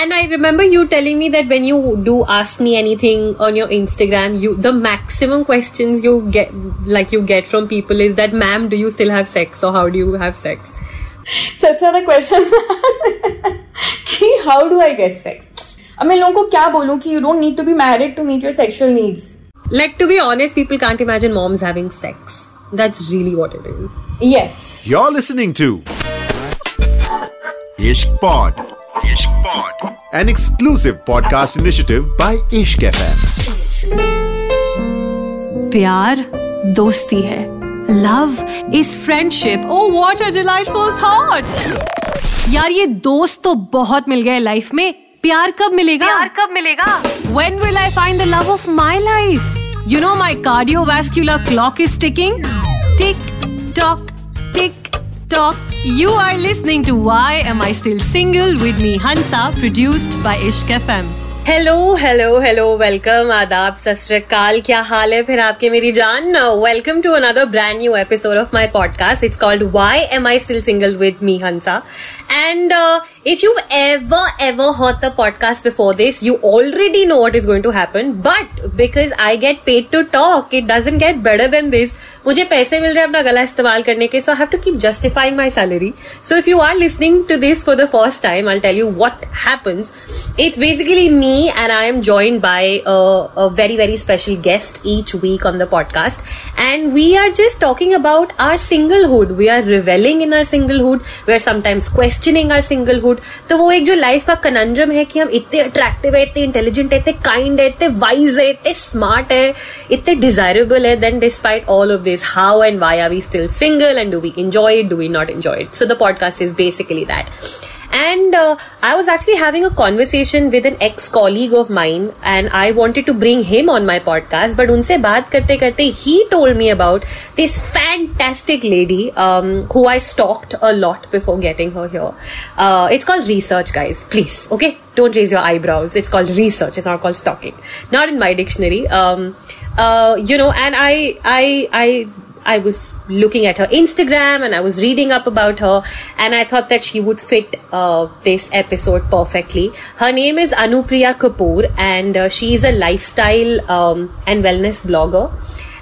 And I remember you telling me that when you do ask me anything on your Instagram, you the maximum questions you get like you get from people is that ma'am, do you still have sex or how do you have sex? So it's not a question कि how do I get sex? अब मैं लोगों को क्या बोलूं कि you don't need to be married to meet your sexual needs. Like to be honest, people can't imagine moms having sex. That's really what it is. Yes. You're listening to Ishq Pod. Ishq an exclusive podcast initiative by Ishq FM प्यार दोस्ती है। Love is friendship oh what a delightful thought यार ये दोस्त तो बहुत मिल गए life में। प्यार कब मिलेगा? प्यार कब मिलेगा? When will I find the love of my life you know my cardio cardiovascular clock is ticking tick tock tick tock You are listening to Why Am I Still Single with me, Hansa, produced by Ishq FM. Hello hello hello welcome आदाब सस्त्रकाल क्या हाल है फिर आपके मेरी जान welcome to another brand new episode of my podcast it's called why am I still single with me Hansa and if you ever ever heard the podcast before this you already know what is going to happen but because I get paid to talk it doesn't get better than this मुझे पैसे मिल रहे हैं अपना गला इस्तेमाल करने के so have to keep justifying my salary so if you are listening to this for the first time I tell you what happens it's basically me and I am joined by a, a, very, very special guest each week on the podcast. And we are just talking about our singlehood. We are reveling in our singlehood. We are sometimes questioning our singlehood. तो वो एक जो life का conundrum है कि हम इतने attractive है इतने इंटेलिजेंट है इतने काइंड है इतने वाइज है इतने स्मार्ट है इतने डिजायरेबल है then despite all of this how and Y are we still single and do we enjoy it do we not enjoy it so the podcast is basically that and uh, I was actually having a conversation with an ex-colleague of mine, and I wanted to bring him on my podcast. But unse baat karte karte, he told me about this fantastic lady um, who I stalked a lot before getting her here. Uh, it's called research, guys. Please, okay, don't raise your eyebrows. It's called research. It's not called stalking. Not in my dictionary. Um, uh, you know, and I, I, I I was looking at her Instagram and I was reading up about her, and I thought that she would fit uh, this episode perfectly. Her name is Anupriya Kapoor, and uh, she is a lifestyle um, and wellness blogger.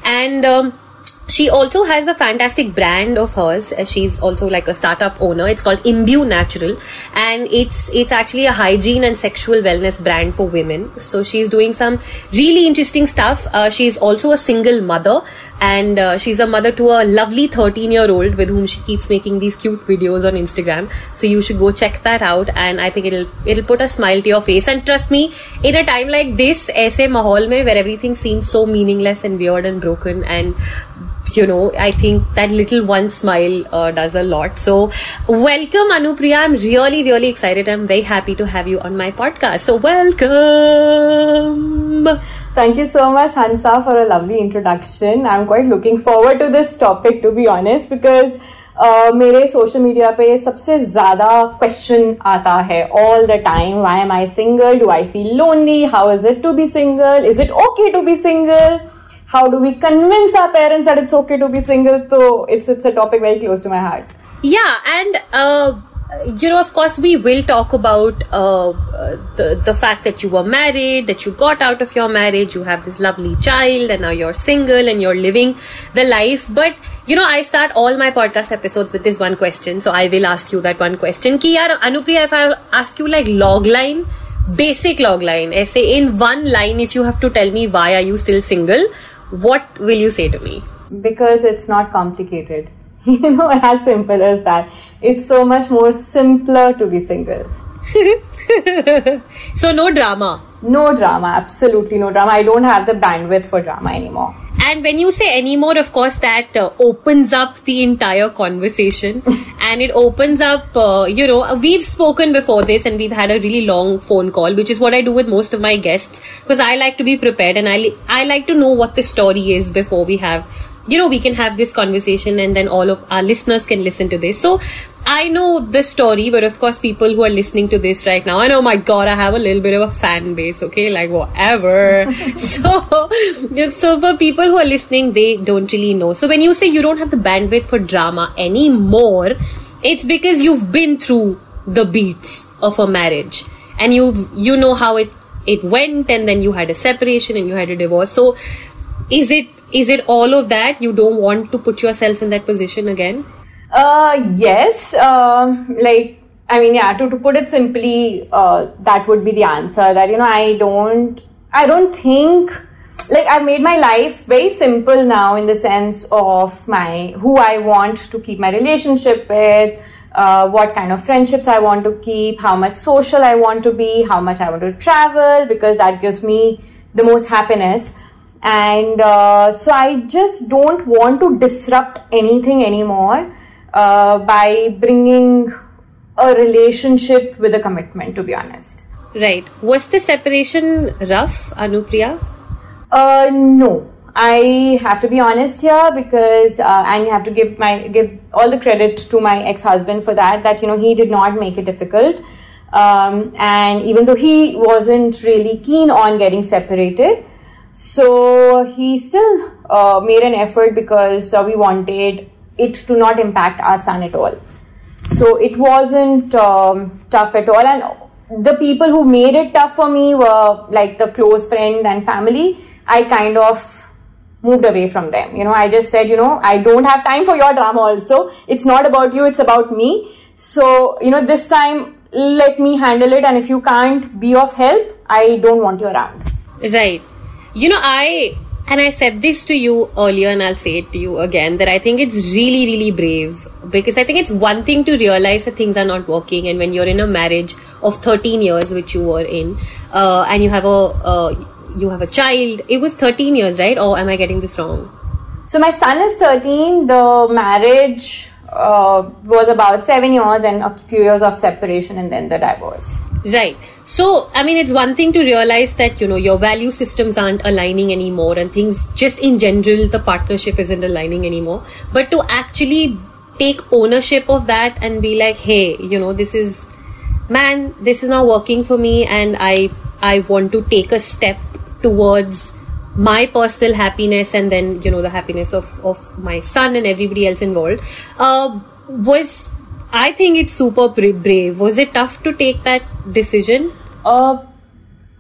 And um, she also has a fantastic brand of hers. She's also like a startup owner. It's called Imbue Natural, and it's it's actually a hygiene and sexual wellness brand for women. So she's doing some really interesting stuff. Uh, she's also a single mother, and uh, she's a mother to a lovely 13 year old with whom she keeps making these cute videos on Instagram. So you should go check that out, and I think it'll it'll put a smile to your face. And trust me, in a time like this, ऐसे माहौल में where everything seems so meaningless and weird and broken and you know, I think that little one smile uh, does a lot. So, welcome, Anupriya. I'm really, really excited. I'm very happy to have you on my podcast. So, welcome. Thank you so much, Hansa, for a lovely introduction. I'm quite looking forward to this topic, to be honest, because uh, मेरे social media पे सबसे ज्यादा question आता है all the time why am I single do I feel lonely how is it to be single is it okay to be single how do we convince our parents that it's okay to be single so it's it's a topic very close to my heart Yeah, and uh, you know, of course, we will talk about uh, the the fact that you were married, that you got out of your marriage, you have this lovely child, and now you're single and you're living the life. But you know, I start all my podcast episodes with this one question, so I will ask you that one question. Ki yaar, Anupriya, if I ask you like log line, basic log line, essay in one line, if you have to tell me why are you still single, what will you say to me? because it's not complicated. You know as simple as that. It's so much more simpler to be single so no drama. no drama absolutely no drama i don't have the bandwidth for drama anymore And when you say anymore, of course, that uh, opens up the entire conversation and it opens up, uh, you know, we've spoken before this and we've had a really long phone call, which is what I do with most of my guests because I like to be prepared and I, li- I like to know what the story is before we have, you know, we can have this conversation and then all of our listeners can listen to this. So I know the story, but of course, people who are listening to this right now, I know, oh my God, I have a little bit of a fan base, okay? Like, whatever. so, so for people who are listening, they don't really know. So when you say you don't have the bandwidth for drama anymore, it's because you've been through the beats of a marriage. and you you know how it it went and then you had a separation and you had a divorce so is it is it all of that you don't want to put yourself in that position again uh yes um like I mean, yeah, to, to put it simply, uh, that would be the answer that, you know, I don't, I don't think, like, I've made my life very simple now in the sense of my, who I want to keep my relationship with, uh, what kind of friendships I want to keep, how much social I want to be, how much I want to travel, because that gives me the most happiness. And uh, so I just don't want to disrupt anything anymore uh, by bringing a relationship with a commitment, to be honest. Right. Was the separation rough, Anupriya? Uh, no. I have to be honest here because, uh, and you have to give my give all the credit to my ex-husband for that. That you know he did not make it difficult, um, and even though he wasn't really keen on getting separated, so he still uh, made an effort because uh, we wanted it to not impact our son at all. So it wasn't um, tough at all. And the people who made it tough for me were like the close friend and family. I kind of moved away from them. You know, I just said, you know, I don't have time for your drama also. It's not about you, it's about me. So, you know, this time let me handle it. And if you can't be of help, I don't want you around. Right. You know, I and I said this to you earlier, and I'll say it to you again that I think it's really, really brave because I think it's one thing to realize that things are not working, and when you're in a marriage of 13 years, which you were in, uh, and you have a uh, you have a child, it was 13 years, right? Or am I getting this wrong? So my son is 13. The marriage uh, was about seven years, and a few years of separation, and then the divorce. Right. So, I mean, it's one thing to realize that, you know, your value systems aren't aligning anymore and things just in general, the partnership isn't aligning anymore. But to actually take ownership of that and be like, hey, you know, this is, man, this is not working for me and I, I want to take a step towards my personal happiness and then, you know, the happiness of, of my son and everybody else involved, uh, was I think it's super brave. Was it tough to take that decision? Uh,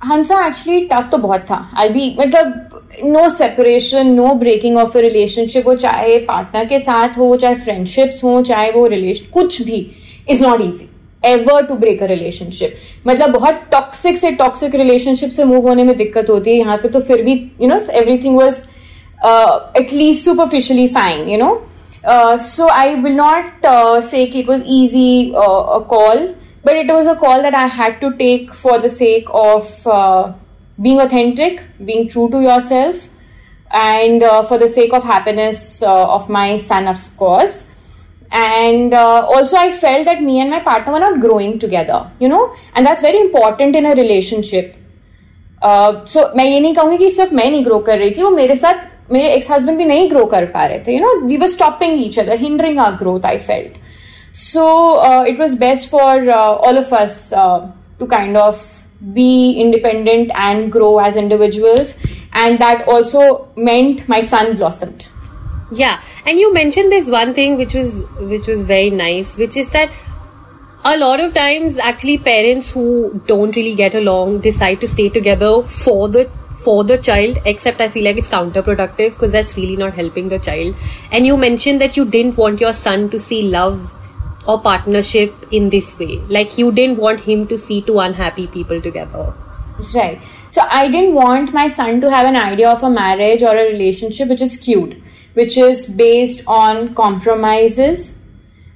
actually tough तो बहुत था. I be मतलब no separation no breaking of a relationship वो चाहे partner के साथ हो चाहे फ्रेंडशिप्स हो चाहे वो रिलेशन कुछ भी is not easy ever to break a relationship मतलब बहुत टॉक्सिक से टॉक्सिक रिलेशनशिप से मूव होने में दिक्कत होती है. यहाँ पे तो फिर भी you know everything was at least superficially fine you know uh, so I will not uh, say it was easy uh, a call, but it was a call that I had to take for the sake of uh, being authentic, being true to yourself, and uh, for the sake of happiness of my son, of course. And also, I felt that me and my partner were not growing together, you know, and that's very important in a relationship. So uh, मैं ये नहीं कहूंगी कि सिर्फ मैं नहीं grow कर रही थी वो मेरे साथ मेरे एक्स हस्बैंड भी नहीं ग्रो कर पा रहे थे you know we were stopping each other hindering our growth I felt so it was best for all of us to kind of be independent and grow as individuals and that also meant my son blossomed yeah and you mentioned this one thing which was which was very nice which is that a lot of times actually parents who don't really get along decide to stay together for the for the child, except I feel like it's counterproductive because that's really not helping the child. And you mentioned that you didn't want your son to see love or partnership in this way. Like you didn't want him to see two unhappy people together. Right. So I didn't want my son to have an idea of a marriage or a relationship which is cute, which is based on compromises.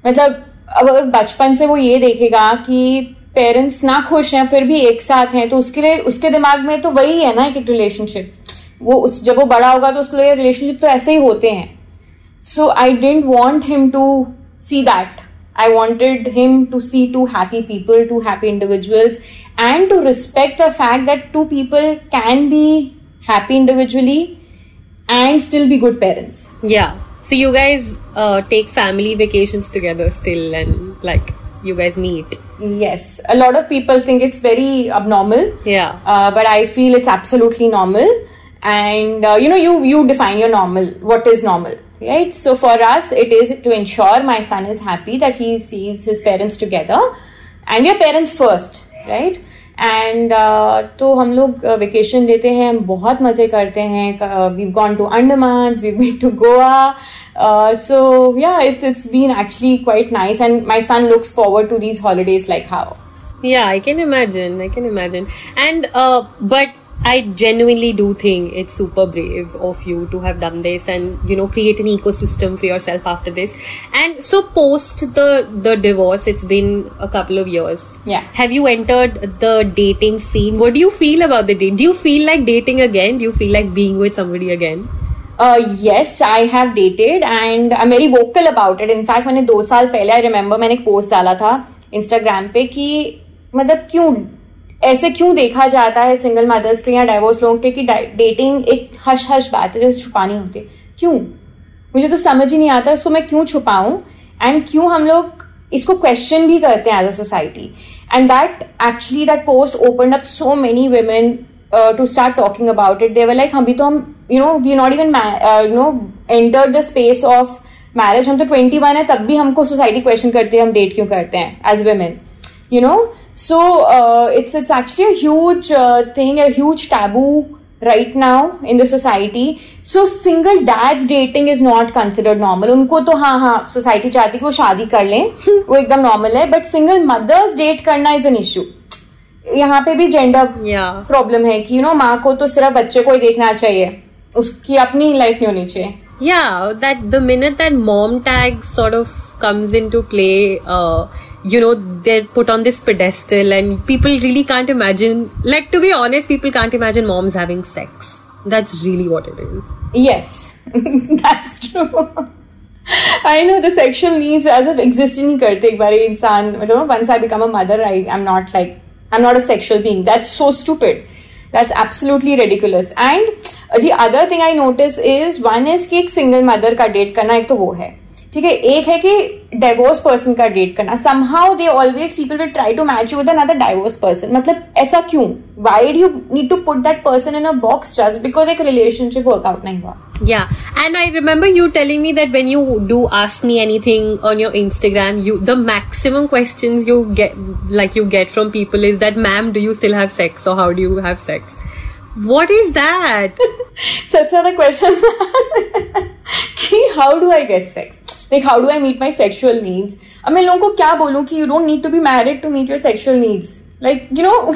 मतलब अगर बचपन से वो ये देखेगा कि parents ना खुश हैं, फिर भी एक साथ हैं तो उसके लिए, उसके दिमाग में तो वही है ना एक रिलेशनशिप वो उस, जब वो बड़ा होगा तो उसके लिए रिलेशनशिप तो ऐसे ही होते हैं। So I didn't want him to see that I wanted him to see two happy people two happy individuals and to respect the fact that two people can be happy individually and still be good parents yeah so you guys take family vacation together still and like you guys meet. Yes, a lot of people think it's very abnormal. Yeah. Uh, but I feel it's absolutely normal. And uh, you know, you you define your normal. What is normal, right? So for us, it is to ensure my son is happy that he sees his parents together, and we are parents first, right? And uh, तो हम लोग vacation uh, लेते हैं हम बहुत मजे करते हैं we gone to Andaman we been to Goa uh, so yeah, it's it's been actually quite nice, and my son looks forward to these holidays like how. Yeah, I can imagine. I can imagine, and uh, but I genuinely do think it's super brave of you to have done this and you know create an ecosystem for yourself after this. And so post the the divorce, it's been a couple of years. Yeah. Have you entered the dating scene? What do you feel about the date? Do you feel like dating again? Do you feel like being with somebody again? Uh, yes, I have dated and I'm about it. In fact, मैंने दो साल पहले आई remember मैंने एक post डाला था Instagram पे कि मतलब क्यों ऐसे क्यों देखा जाता है सिंगल मदर्स के या डाइवोर्स लोगों के कि डेटिंग एक हश हश बात है जैसे छुपानी होती है। क्यों? मुझे तो समझ ही नहीं आता इसको मैं क्यों छुपाऊं? एंड क्यों हम लोग इसको क्वेश्चन भी करते हैं as a society and that actually that post open up so many women to start talking about it they were like like, तो हम you know know, not even even you know enter the space of marriage हम तो twenty one है तब भी हमको society question करते हैं हम डेट क्यों करते हैं as women you know so it's it's actually as thing huge taboo right now in the society so single dads dating is not considered normal उनको तो हाँ हाँ सोसाइटी चाहती है कि वो शादी कर लें वो एकदम नॉर्मल है. बट सिंगल मदर्स डेट करना इज़ एन इश्यू यहाँ पे भी जेंडर प्रॉब्लम yeah. है कि यू नो माँ को तो सिर्फ़ बच्चे को ही देखना चाहिए। उसकी अपनी ही लाइफ नहीं होनी चाहिए। Yeah that the minute that mom tag sort of comes into play you know they're put on this pedestal and people really can't imagine like to be honest people can't imagine moms having sex that's really what it is yes that's true I know the sexual needs as of exist नहीं करते एक बार इंसान मतलब once I become a mother I am not like I'm not a sexual being that's so stupid that's absolutely ridiculous and the other thing I notice is one is कि एक single mother का date करना एक तो वो है ठीक है एक है कि डाइवोर्स पर्सन का डेट करना। Somehow they always people will try to match you with another divorce person मतलब ऐसा क्यों? Why do need to put that person in a box just because एक रिलेशनशिप वर्कआउट नहीं हुआ? या and I remember you telling me that when you do ask me anything on your Instagram you the maximum question you get like you get from people is that ma'am do you still have sex और how do you have sex what is that such are the question how do I get sex like how do I meet my sexual needs अब मैं लोगों को क्या बोलूँ कि you don't need to be married to meet your sexual needs like you know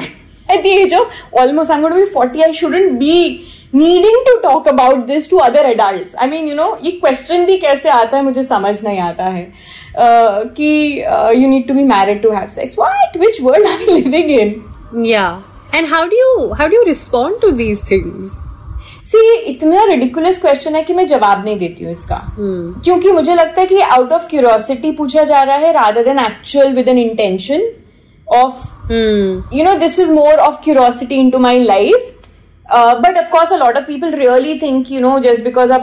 at the age of almost I am be forty I shouldn't be needing to talk about this to other adult I mean you know ये question भी कैसे आता है मुझे समझ नहीं आता है। कि you need to be married to have sex what which world are living in या and how do how do respond to these things see ये इतना रेडिकुलस क्वेश्चन है कि मैं जवाब नहीं देती हूँ इसका। Hmm. क्योंकि मुझे लगता है कि आउट ऑफ़ क्यूरियोसिटी पूछा जा रहा है rather than actual with an intention of you know this is more of curiosity in to my life but of course a lot of people really think you know just because a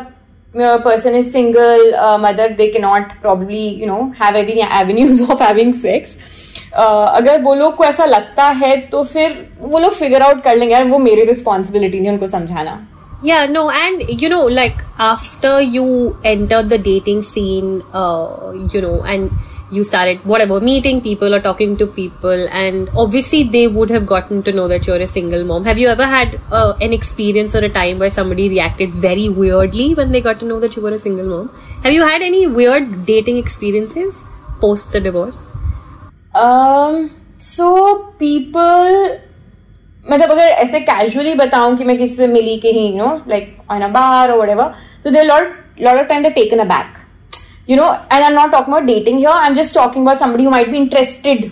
person is single uh, mother they cannot probably you know have any avenues of having sex. Uh, अगर वो लोग को ऐसा लगता है तो फिर वो लोग फिगर आउट कर लेंगे यार वो मेरी रिस्पॉन्सिबिलिटी नहीं उनको समझाना। Yeah no and you know like after you entered the dating scene uh, you know and you started whatever meeting people or talking to people and obviously they would have gotten to know that you're a single mom. Have you ever had uh, an experience or a time where somebody reacted very weirdly when they got to know that you were a single mom? Have you had any weird dating experiences post the divorce? Um so people मतलब अगर ऐसे casually बताऊँ कि मैं किसी से मिली कहीं you know like on a bar और वटेवर तो they lot lot of time they taken a back you know and I am not talking about dating here I am just talking about somebody who might be interested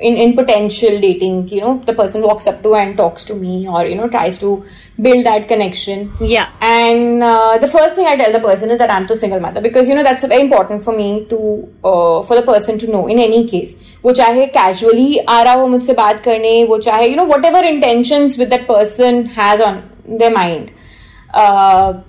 in, in potential dating you know the person walks up to and talks to me or you know tries to build that connection. Yeah. And uh, the first thing i tell the person is that i'm too single mother because you know that's very important for me to uh, for the person to know in any case. Wo chahe casually aa raha you know whatever intentions with that person has on their mind. Uh,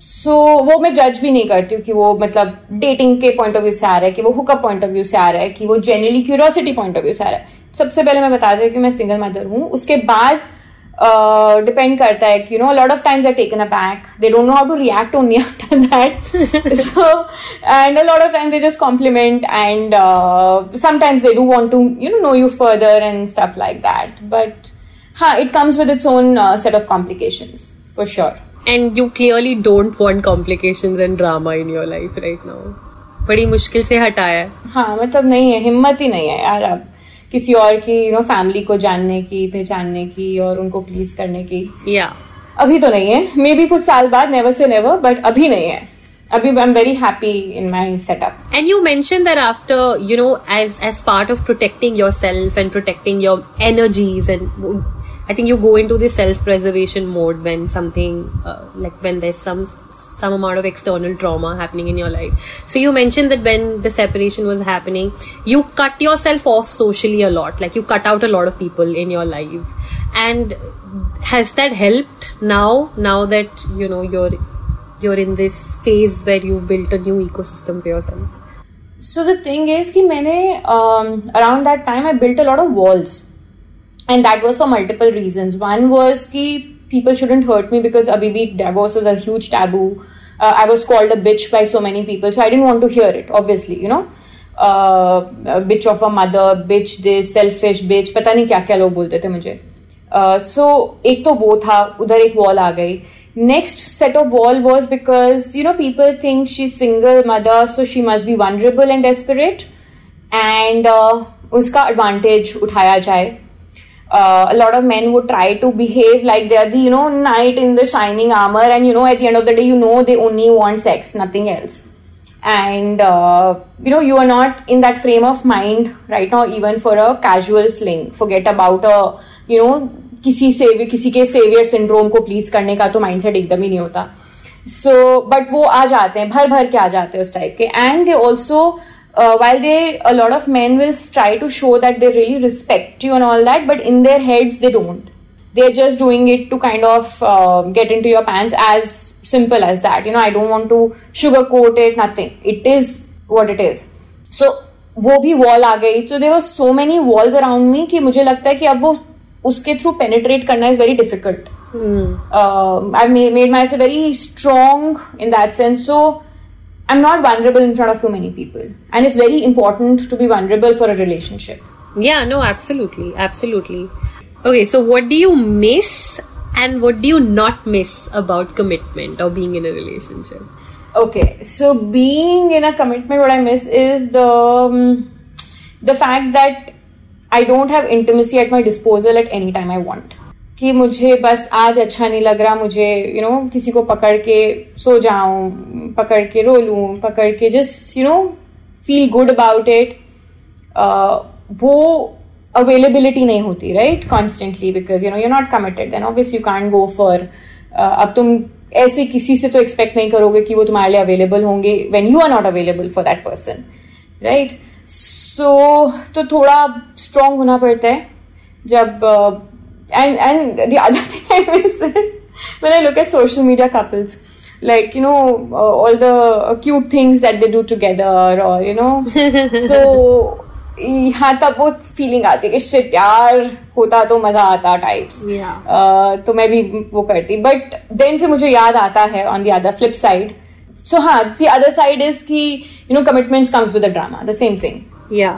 so so, वो मैं जज भी नहीं करती हूँ कि वो मतलब डेटिंग के पॉइंट ऑफ़ व्यू से आ रहा है कि वो हुकअप पॉइंट ऑफ़ व्यू से आ रहा है कि वो generally curiosity point of view से आ रहा है। सबसे पहले मैं बता दें कि मैं सिंगल मदर हूँ। उसके बाद डिपेंड uh, करता है you know lot of times are taken a back they don't know how to react only after that so and a lot of times they just compliment and sometimes they do want to you know know you further and stuff like that but हाँ it comes with its own set of complication for sure and you clearly don't want complications and drama in your life right now बड़ी मुश्किल से हटाया है हाँ मतलब नहीं है हिम्मत ही नहीं है यार अब किसी और की यू नो फैमिली को जानने की पहचानने की और उनको प्लीज़ करने की या अभी तो नहीं है मे बी कुछ साल बाद नेवर से नेवर बट अभी नहीं है अभी I am very happy in my setup And you mentioned that after, you know, as as part of protecting yourself and protecting your energies, and I think you go into the self-preservation mode when something uh, like when there's some some amount of external trauma happening in your life. So you mentioned that when the separation was happening, you cut yourself off socially a lot. Like you cut out a lot of people in your life, and has that helped now? Now that you know you're you're in this phase where you've built a new ecosystem for yourself. So the thing is कि मैंने um, around that time I built a lot of walls and that was for multiple reasons. One was कि people shouldn't hurt me because abhi bhi divorce is a huge taboo. Uh, I was called a bitch by so many people, so I didn't want to hear it. Obviously, you know, uh, a bitch of a mother, bitch this, selfish bitch, पता नहीं क्या क्या लोग बोलते थे मुझे. Uh, so एक तो वो था उधर एक वॉल आ गई next set of wall was because you know people think she's single mother so she must be vulnerable and desperate and uh, उसका advantage उठाया जाए uh, a lot of men would try to behave like they are the you know knight in the shining armor and you know at the end of the day you know they only want sex nothing else and uh, you know you are not in that frame of mind right now even for a casual fling forget about a you know किसी से किसी के saviour syndrome को please करने का तो mindset एकदम ही नहीं होता सो so, बट वो आ जाते हैं भर भर के आ जाते हैं उस टाइप के and they also while they a lot of men will try to show that they really respect you and all that but in their heads they don't they're just doing it to kind of uh, get into your pants as simple as that you know i don't want to sugarcoat it nothing it is what it is so वो भी wall आ गई so there were so many walls around me कि मुझे लगता है कि अब वो उसके थ्रू पेनिट्रेट करना is very difficult I made माई से very strong in that sense so I'm not vulnerable in front of too many people. And it's very important to be vulnerable for a relationship. Yeah, no, absolutely. Absolutely. Okay, so what do you miss and what do you not miss about commitment or being in a relationship? Okay, so being in a commitment, what I miss is the um, the fact that I don't have intimacy at my disposal at any time I want. कि मुझे बस आज अच्छा नहीं लग रहा मुझे you you no know, किसी को पकड़ के सो जाऊँ पकड़ के रो लूँ पकड़ के just you know feel good about it वो अवेलेबिलिटी नहीं होती right constantly because you know you not committed then obvious you can go for अब तुम ऐसे किसी से तो एक्सपेक्ट नहीं करोगे कि वो तुम्हारे लिए अवेलेबल होंगे when you are not available for that person right so तो थोड़ा स्ट्रांग होना पड़ता है जब and and the other thing I miss is when I look at social media couples, like you know uh, all the cute things that they do together, or you know, so हाँ तब वो feeling आती है कि shit यार होता तो मजा आता टाइप्स Yeah. तो मैं भी वो करती बट देन फिर मुझे याद आता है on the other flip side so हाँ द अदर साइड इज की you know commitments comes with the drama the same thing Yeah.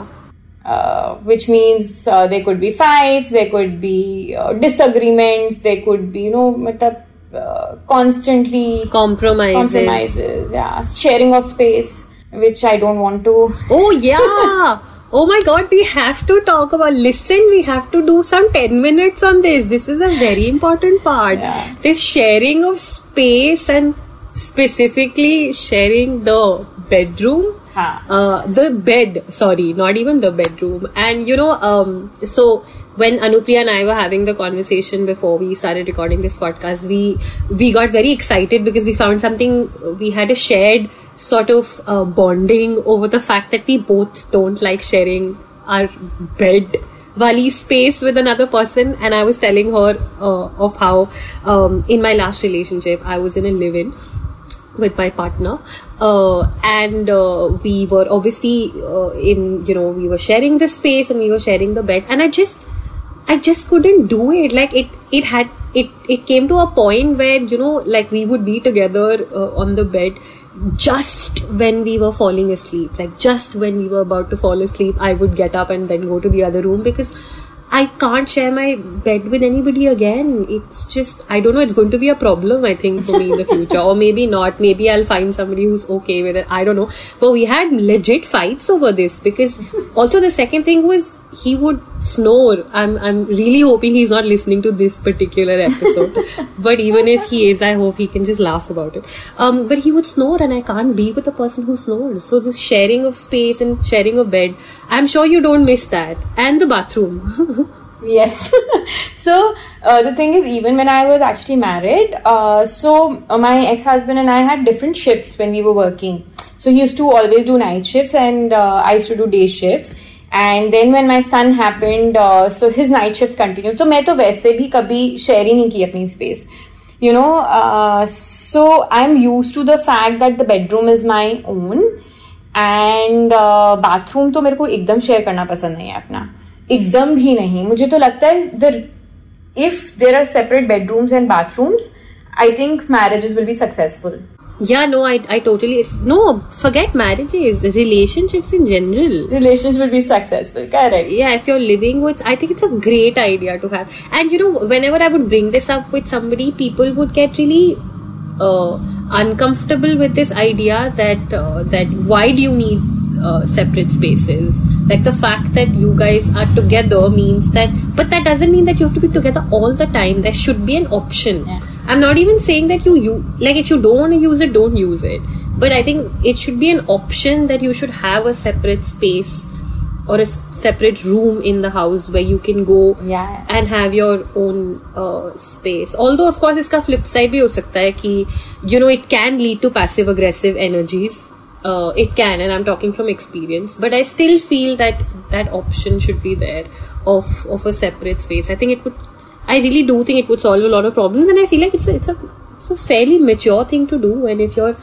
uh, which means uh, there could be fights, there could be uh, disagreements, there could be, you know, matlab, uh, constantly Compromises. compromises, yeah, sharing of space, which I don't want to. Oh, yeah. Oh my god, we have to talk about. Listen, we have to do some 10 minutes on this. This is a very important part. Yeah. This sharing of space and specifically sharing the bedroom. Huh. Uh, the bed, sorry, not even the bedroom. And you know, um, so when Anupriya and I were having the conversation before we started recording this podcast, we we got very excited because we found something. We had a shared sort of uh, bonding over the fact that we both don't like sharing our bed wali space with another person and i was telling her uh, of how um, in my last relationship i was in a live-in with my partner uh, and uh, we were obviously uh, in you know we were sharing the space and we were sharing the bed and i just I just couldn't do it. Like it, it had it. It came to a point where you know, like we would be together uh, on the bed, just when we were falling asleep. Like just when we were about to fall asleep, I would get up and then go to the other room because I can't share my bed with anybody again. It's just, I don't know, it's going to be a problem, I think, for me in the future. or maybe not. Maybe I'll find somebody who's okay with it. I don't know. But we had legit fights over this because also the second thing was he would snore. I'm I'm really hoping he's not listening to this particular episode. but even if he is, I hope he can just laugh about it. Um, but he would snore, and I can't be with a person who snores. So this sharing of space and sharing of bed, I'm sure you don't miss that, and the bathroom. yes so uh, the thing is even when i was actually married uh, so uh, my ex-husband and i had different shifts when we were working so he used to always do night shifts and uh, i used to do day shifts and then when my son happened so his night shift continue तो मैं तो वैसे भी कभी share ही नहीं की अपनी space you know so I am use to the fact that the bedroom is my own and bathroom तो मेरे को एकदम शेयर करना पसंद नहीं है अपना. एकदम भी नहीं. मुझे तो लगता है the if there are separate bedrooms and bathrooms I think marriages will be successful yeah no i i totally no forget marriages relationships in general. Relations will be successful correct. Yeah if you're living with i think it's a great idea to have. And you know whenever i would bring this up with somebody people would get really uh, uncomfortable with this idea that uh, that why do you need uh, separate spaces? Like the fact that you guys are together means that but that doesn't mean that you have to be together all the time. There should be an option. Yeah I'm not even saying that you you like if you don't want to use it, don't use it. But I think it should be an option that you should have a separate space or a separate room in the house where you can go yeah. and have your own uh, space. Although of course इसका flip side भी हो सकता है कि you know it can lead to passive aggressive energies. Uh, it can and i'm talking from experience but i still feel that that option should be there of of a separate space i think it would I really do think it would solve a lot of problems, and I feel like it's a, it's a it's a fairly mature thing to do. And if you're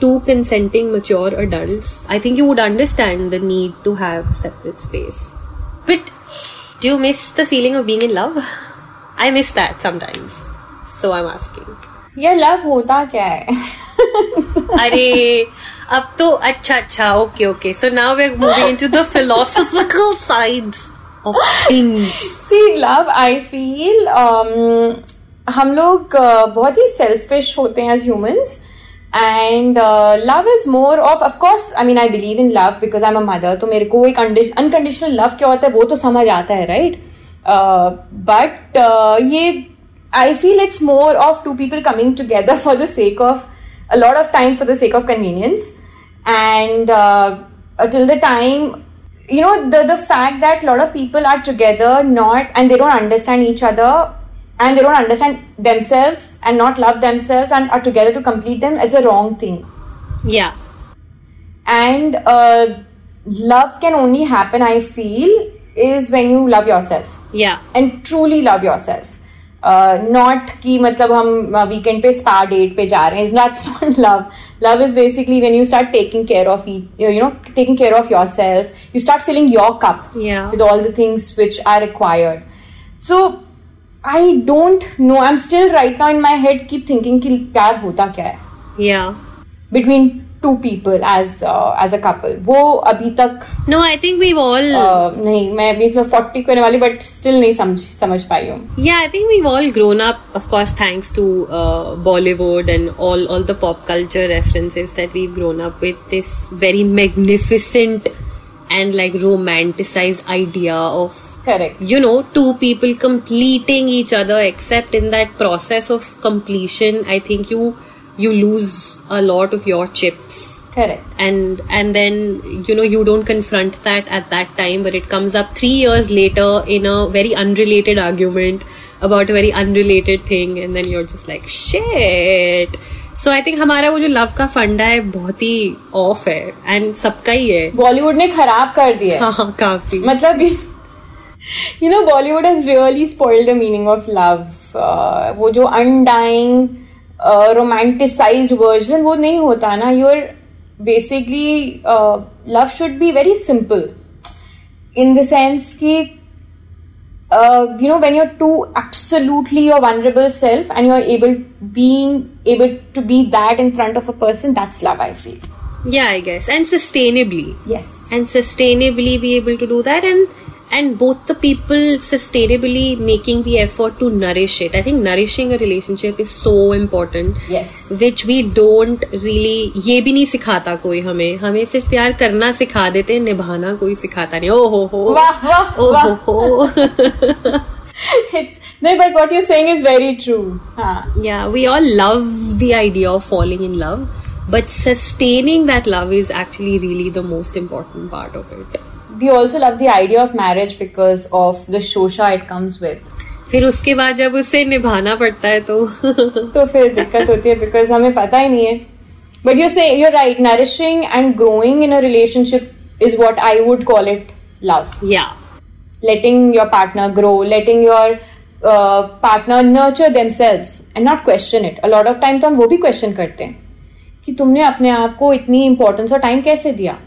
two consenting mature adults, I think you would understand the need to have separate space. But do you miss the feeling of being in love? I miss that sometimes. So I'm asking. Yeah, love होता क्या है? अरे अब तो अच्छा अच्छा okay okay. So now we're moving into the philosophical sides Of things. See, love, I feel um, हम लोग uh, बहुत ही सेल्फिश होते हैं as humans and love is more of of course I mean I believe in love because I am a mother तो मेरे को एक unconditional love क्या होता है? वो तो समझ आता है राइट बट uh, uh, ये I feel it's more of two people coming together for the sake of a lot of times for the sake of convenience and uh, the time you know the the fact that a lot of people are together not and they don't understand each other and they don't understand themselves and not love themselves and are together to complete them it's a wrong thing. Yeah. And uh, love can only happen i feel is when you love yourself. Yeah. And truly love yourself not कि मतलब हम weekend पे spa date पे जा रहे हैं। That's not love love is basically when you start taking care of you know taking care of your self you start filling your cup with all the things which are required so I don't know I am still right now in my head keep thinking कि प्यार होता क्या है। Between two people as uh, as a couple वो अभी तक no I think we've all uh, नहीं मैं अभी फोर्टी करने वाली but still नहीं समझ समझ पाई हूँ yeah I think we've all grown up of course thanks to uh, Bollywood and all all the pop culture references that we've grown up with this very magnificent and like romanticized idea of correct you know two people completing each other except in that process of completion I think you you lose a lot of your chips correct and and then you know you don't confront that at that time but it comes up 3 years later in a very unrelated argument about a very unrelated thing and then you're just like shit so I think हमारा वो जो love का फंडा है बहुत ही of है and सबका ही है बॉलीवुड ने खराब कर दिया हाँ, हाँ काफी मतलब you know Bollywood has really spoiled the meaning of love वो जो अनडाइंग रोमांटिसाइज वर्जन वो नहीं होता ना you're basically love should be very simple in the sense कि you know when you're to absolutely your vulnerable self and you are able being able to be that in front of a person that's love I feel Yeah, I guess. And sustainably. Yes. And sustainably be able to do that. And and both the people sustainably making the effort to nourish it. I think nourishing a relationship is so important. yes which we don't really ये भी नहीं सिखाता कोई हमें हमें सिर्फ प्यार करना सिखा देते हैं निभाना कोई सिखाता नहीं ओ हो हो वाह वाह ओ वाह हो हो it's no but what you're saying is very true huh. yeah we all love the idea of falling in love but sustaining that love is actually really the most important part of it We also love the idea of marriage because of the Shosha it comes with फिर उसके बाद जब उसे निभाना पड़ता है तो तो फिर दिक्कत होती है बिकॉज़ हमें पता ही नहीं है। But you say you right nourishing and growing in a relationship is what I would call it love या letting your partner grow letting your partner nurture themselves and not question it a lot of time तो हम वो भी question करते हैं कि तुमने अपने आप को इतनी इंपॉर्टेंस और टाइम कैसे दिया?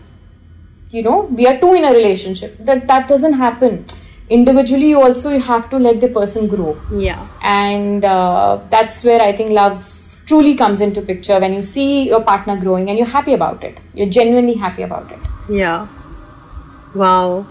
You know we are two in a relationship. That that doesn't happen. Individually you also you have to let the person grow. या and uh, that's where i think love truly comes into picture. When you see your partner growing and you're happy about it. You're genuinely happy about it. Yeah. Wow.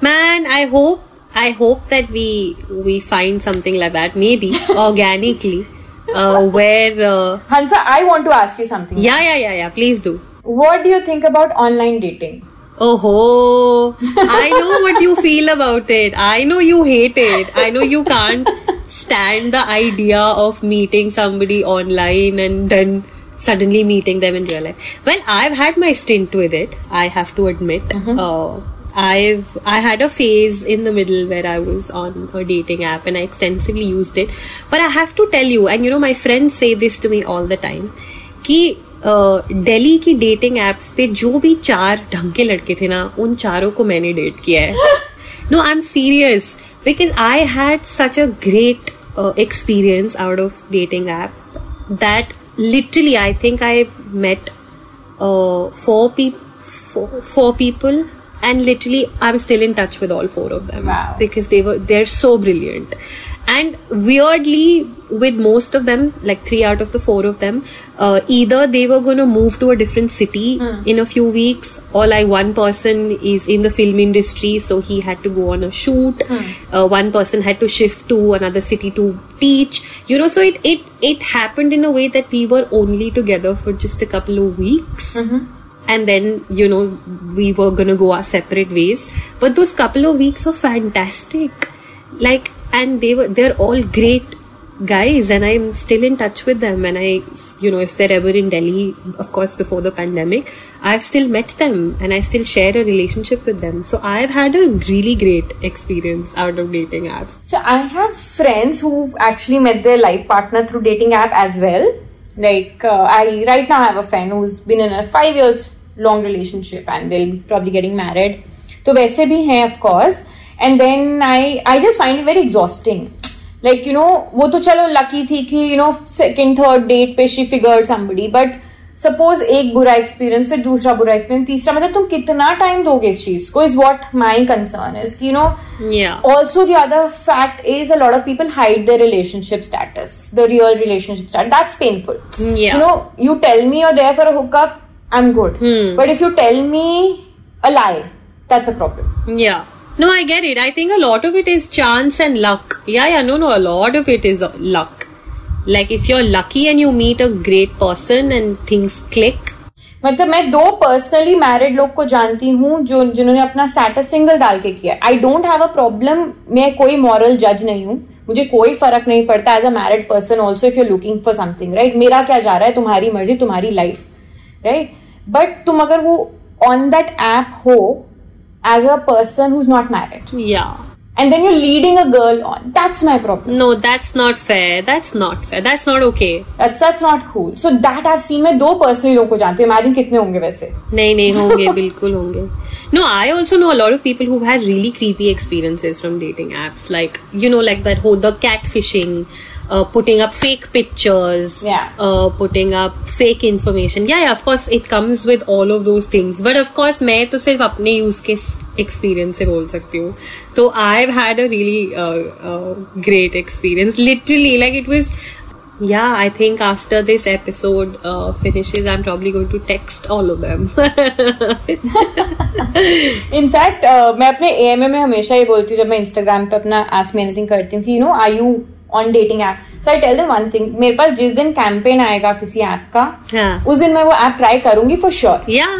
Man, I hope I hope that we we find something like that, maybe. Organically, uh, where uh, hansa i want to ask you something. Yeah yeah yeah yeah. Please do. what do you think about online dating Oh, ho I know what you feel about it. I know you hate it. I know you can't stand the idea of meeting somebody online and then suddenly meeting them in real life. Well, I've had my stint with it. I have to admit. Uh, I've I had a phase in the middle where I was on a dating app and I extensively used it. But I have to tell you, and you know, my friends say this to me all the time, कि दिल्ली की dating apps पे जो भी चार ढंग के लड़के थे ना उन चारों को मैंने डेट किया है। No I am serious because I had such a great experience out of dating app that literally I think I met four four people and literally I am still in touch with all four of them because they are so brilliant and weirdly with most of them like three out of the four of them uh, either they were going to move to a different city in a few weeks or like one person is in the film industry so he had to go on a shoot. Uh, one person had to shift to another city to teach. You know so it it it happened in a way that we were only together for just a couple of weeks. And then you know we were gonna go our separate ways. But those couple of weeks were fantastic. Like and they were they're all great guys and i'm still in touch with them and i you know if they're ever in delhi of course before the pandemic i've still met them and i still share a relationship with them so i've had a really great experience out of dating apps So I have friends who've actually met their life partner through dating app as well. Like uh, I right now have a friend who's been in a five years long relationship and they'll be probably getting married. तो वैसे भी हैं of course. And then I I just find it very exhausting. Like you know वो तो चलो lucky थी कि you know second third date पे she figured somebody but suppose एक बुरा एक्सपीरियंस फिर दूसरा बुरा एक्सपीरियंस तीसरा मतलब तुम कितना टाइम दोगे इस चीज को is what my concern is कि you no yeah also the other fact is a lot of people hide their relationship status the real relationship status that's painful Yeah. you know you tell me you're there for a hookup i'm good but if you tell me a lie that's a problem Yeah. No, I get it. I think a lot of it is chance and luck. Yeah, yeah, no, no, a lot of it is uh, luck. Like if you're lucky and you meet a great person and things click. मतलब मैं दो personally married लोग को जानती हूँ जो जिन्होंने अपना स्टेटस सिंगल डाल के किया I don't have a problem मैं कोई मॉरल जज नहीं हूँ मुझे कोई फ़र्क नहीं पड़ता as a married person also if you looking for something right मेरा क्या जा रहा है तुम्हारी मर्ज़ी तुम्हारी लाइफ राइट बट तुम अगर वो ऑन दैट ऐप हो as a person who is not married Yeah. and then you're leading a girl on that's my problem No, that's not fair. That's not fair. That's not okay. that's that's not cool so that i've seen मैं दो personally लोगों को जानती हूँ imagine कितने होंगे वैसे नहीं नहीं होंगे बिल्कुल होंगे no i also know a lot of people who've had really creepy experiences from dating apps like you know like that whole the catfishing uh, putting up fake pictures, Yeah. uh, putting up fake information. Yeah, yeah, of course, it comes with all of those things. But of course, मैं तो सिर्फ अपने use के experience से बोल सकती हूँ तो I have had a really great experience literally like it was yeah i think after this episode uh, finishes i'm probably going to text all of them in fact मैं अपने ए में हमेशा ये बोलती हूँ जब मैं इंस्टाग्राम पे अपना आस्क मी एनीथिंग करती हूँ कि you no I you on dating app so I tell them one thing मेरे पास जिस दिन कैंपेन आएगा किसी ऐप का हाँ. उस दिन मैं वो ऐप ट्राई करूंगी for sure yeah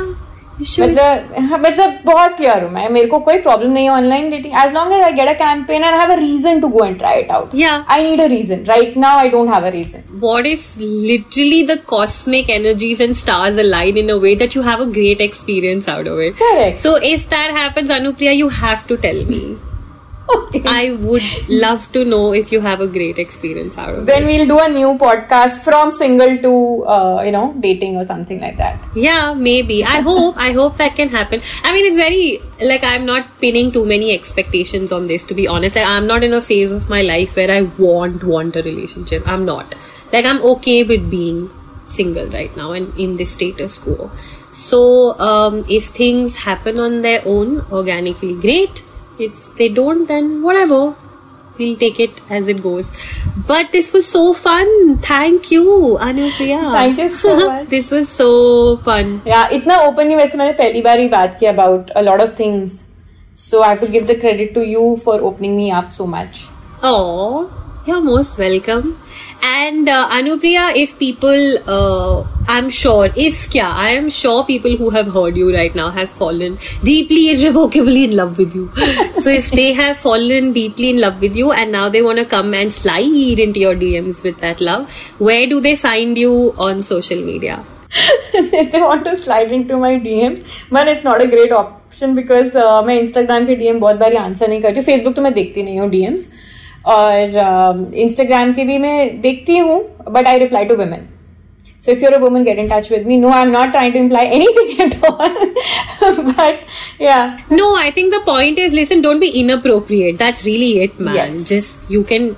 you should मतलब हाँ, मतलब बहुत क्लियर हूँ मैं मेरे को कोई प्रॉब्लम नहीं है online dating as long as I get a campaign and have a reason to go and try it out Yeah. I need a reason right now I don't have a reason what if literally the cosmic energies and stars align in a way that you have a great experience out of it Correct. so if that happens anupriya you have to tell me Okay. i would love to know if you have a great experience out of Then it we'll do a new podcast from single to uh, you know dating or something like that. yeah maybe. I hope i hope that can happen. I mean it's very like i'm not pinning too many expectations on this to be honest. I'm not in a phase of my life where i want want a relationship. I'm not. Like i'm okay with being single right now and in this status quo. So um, if things happen on their own organically great if they don't then whatever we'll take it as it goes but this was so fun thank you anupriya Thank you so much. this was so fun Yeah, इतना openly वैसे मैंने पहली बार ही बात की about a lot of things. So I have to give the credit to you for opening me up so much. Oh, you're most welcome. And uh, Anupriya, if people, uh, I'm sure, if kya, I am sure people who have heard you right now have fallen deeply, irrevocably in love with you. so if they have fallen deeply in love with you and now they want to come and slide into your DMs with that love, where do they find you on social media? if they want to slide into my DMs, but it's not a great option because uh, मैं Instagram के DM बहुत बारी answer नहीं करती हूँ Facebook तो मैं देखती नहीं हूँ DMs और इंस्टाग्राम uh, के भी मैं देखती हूँ but I reply to women so if you're a woman get in touch with me no I am not trying to imply anything at all but या no I think the point is listen don't be inappropriate that's really it man just you can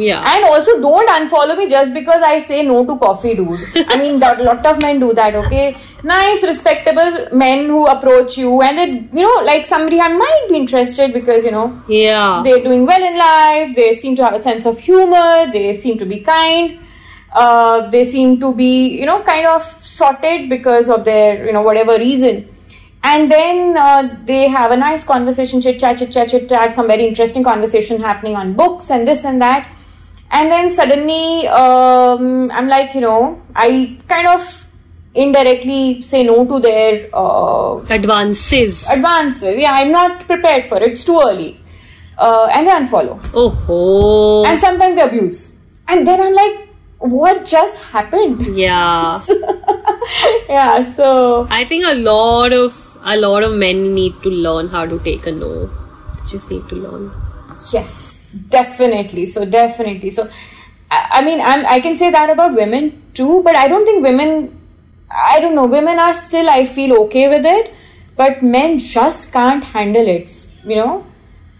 yeah. And also don't unfollow me just because I say no to coffee, dude. I mean, that lot of men do that, okay? Nice, respectable men who approach you and they, you know, like somebody I might be interested because, you know, yeah. they're doing well in life, they seem to have a sense of humor, they seem to be kind, uh, they seem to be, you know, kind of sorted because of their, you know, whatever reason. And then uh, they have a nice conversation, chit chat, chit chat, chit chat, some very interesting conversation happening on books and this and that. And then suddenly, um, I'm like, you know, I kind of indirectly say no to their uh, Advances. advances. Yeah, I'm not prepared for it. It's too early. Uh, and they unfollow. Oh. And sometimes they abuse. And then I'm like, what just happened? yeah. yeah, so I think a lot of a lot of men need to learn how to take a no. They just need to learn. yes, definitely. So definitely. So I, I mean, I'm, I can say that about women too, but I don't think women. I don't know. Women are still, I feel, okay with it, but men just can't handle it. You know,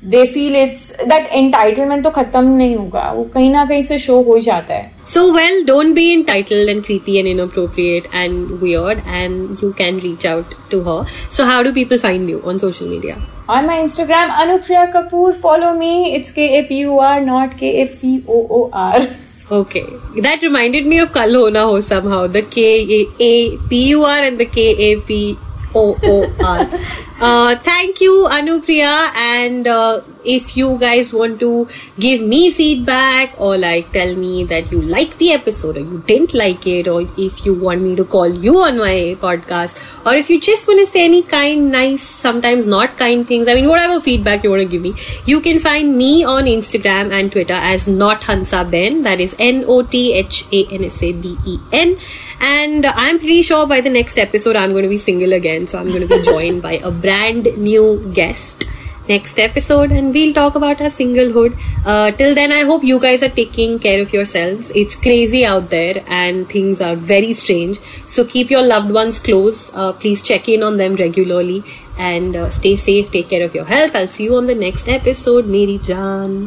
they feel it's that entitlement तो खत्म नहीं होगा वो कहीं ना कहीं से show हो ही जाता है So well, don't be entitled and creepy and inappropriate and weird, and you can reach out to her. So how do people find you on social media? On my Instagram, Anupriya Kapur, follow me. It's K A P U R, not K A P O O R. Okay, that reminded me of Kal Ho Na Ho somehow. The K A A P U R and the K A P O O R. Uh, thank you, Anupriya. And uh, if you guys want to give me feedback or like tell me that you like the episode or you didn't like it, or if you want me to call you on my podcast, or if you just want to say any kind, nice, sometimes not kind things, I mean, whatever feedback you want to give me, you can find me on Instagram and Twitter as not Hansa Ben. That is N O T H A N S A B E N. And I'm pretty sure by the next episode, I'm going to be single again. So I'm going to be joined by a brand new guest next episode and we'll talk about our singlehood. Uh, till then, I hope you guys are taking care of yourselves. It's crazy out there and things are very strange. So keep your loved ones close. Uh, please check in on them regularly and uh, stay safe. Take care of your health. I'll see you on the next episode. Meri Jaan.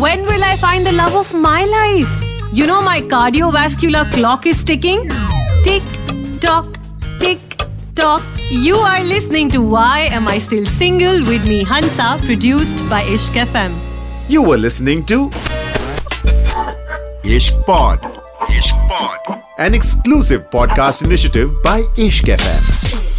When will I find the love of my life? You know, my cardiovascular clock is ticking. Tick, tock, tick, tock. You are listening to Why Am I Still Single with me, Hansa, produced by Ishq FM. You were listening to Ishq Pod. Ishq Pod. An exclusive podcast initiative by Ishq FM.